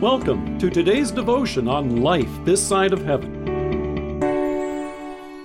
Welcome to today's devotion on life this side of heaven.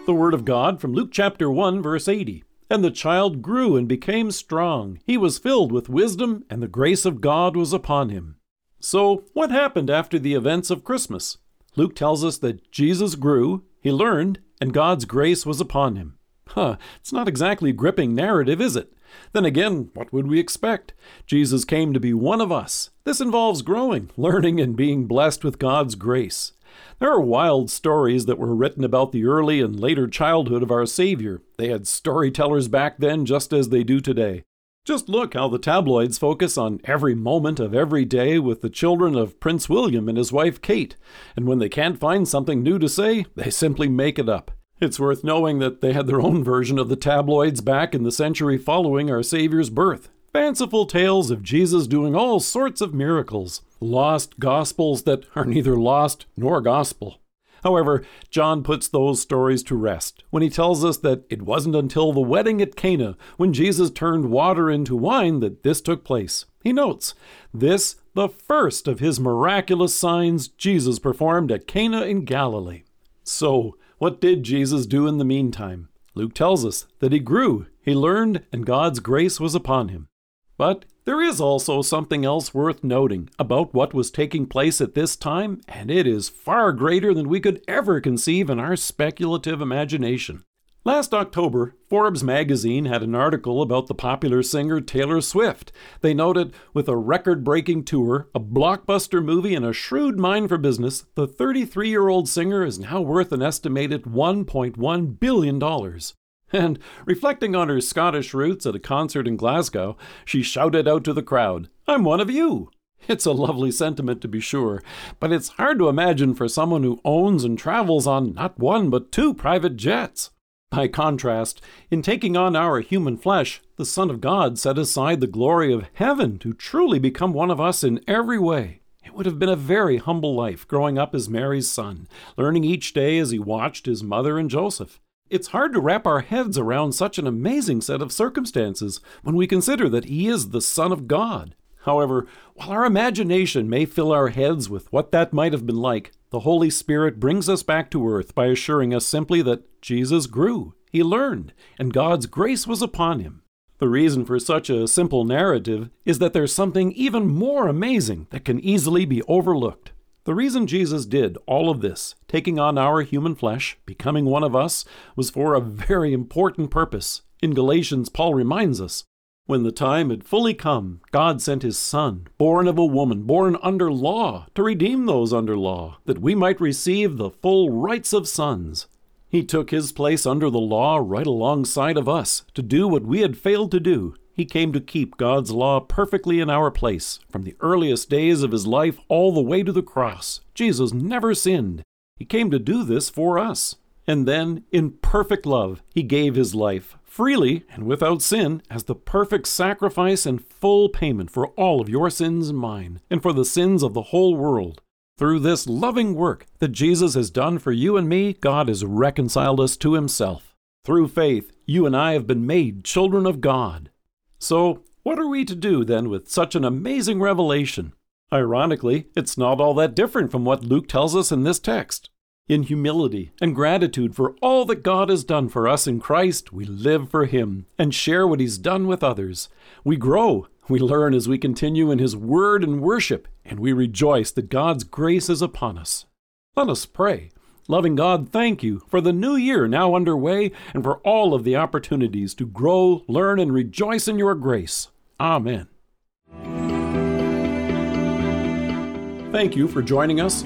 The Word of God from Luke chapter 1, verse 80. And the child grew and became strong. He was filled with wisdom, and the grace of God was upon him. So, what happened after the events of Christmas? Luke tells us that Jesus grew, he learned, and God's grace was upon him. Huh, it's not exactly gripping narrative, is it? Then again, what would we expect? Jesus came to be one of us. This involves growing, learning, and being blessed with God's grace. There are wild stories that were written about the early and later childhood of our Savior. They had storytellers back then just as they do today. Just look how the tabloids focus on every moment of every day with the children of Prince William and his wife Kate, and when they can't find something new to say, they simply make it up. It's worth knowing that they had their own version of the tabloids back in the century following our Savior's birth. Fanciful tales of Jesus doing all sorts of miracles. Lost gospels that are neither lost nor gospel. However, John puts those stories to rest when he tells us that it wasn't until the wedding at Cana, when Jesus turned water into wine, that this took place. He notes, This, the first of his miraculous signs Jesus performed at Cana in Galilee. So, what did Jesus do in the meantime? Luke tells us that he grew, he learned, and God's grace was upon him. But there is also something else worth noting about what was taking place at this time, and it is far greater than we could ever conceive in our speculative imagination. Last October, Forbes magazine had an article about the popular singer Taylor Swift. They noted, with a record breaking tour, a blockbuster movie, and a shrewd mind for business, the 33 year old singer is now worth an estimated $1.1 billion. And reflecting on her Scottish roots at a concert in Glasgow, she shouted out to the crowd, I'm one of you. It's a lovely sentiment to be sure, but it's hard to imagine for someone who owns and travels on not one but two private jets. By contrast, in taking on our human flesh, the Son of God set aside the glory of heaven to truly become one of us in every way. It would have been a very humble life growing up as Mary's son, learning each day as he watched his mother and Joseph. It's hard to wrap our heads around such an amazing set of circumstances when we consider that he is the Son of God. However, while our imagination may fill our heads with what that might have been like, the Holy Spirit brings us back to earth by assuring us simply that Jesus grew, he learned, and God's grace was upon him. The reason for such a simple narrative is that there's something even more amazing that can easily be overlooked. The reason Jesus did all of this, taking on our human flesh, becoming one of us, was for a very important purpose. In Galatians, Paul reminds us when the time had fully come, God sent his Son, born of a woman, born under law, to redeem those under law, that we might receive the full rights of sons. He took his place under the law right alongside of us, to do what we had failed to do. He came to keep God's law perfectly in our place, from the earliest days of his life all the way to the cross. Jesus never sinned. He came to do this for us. And then, in perfect love, he gave his life freely and without sin as the perfect sacrifice and full payment for all of your sins and mine, and for the sins of the whole world. Through this loving work that Jesus has done for you and me, God has reconciled us to himself. Through faith, you and I have been made children of God. So, what are we to do then with such an amazing revelation? Ironically, it's not all that different from what Luke tells us in this text. In humility and gratitude for all that God has done for us in Christ, we live for Him and share what He's done with others. We grow, we learn as we continue in His Word and worship, and we rejoice that God's grace is upon us. Let us pray. Loving God, thank you for the new year now underway and for all of the opportunities to grow, learn, and rejoice in your grace. Amen. Thank you for joining us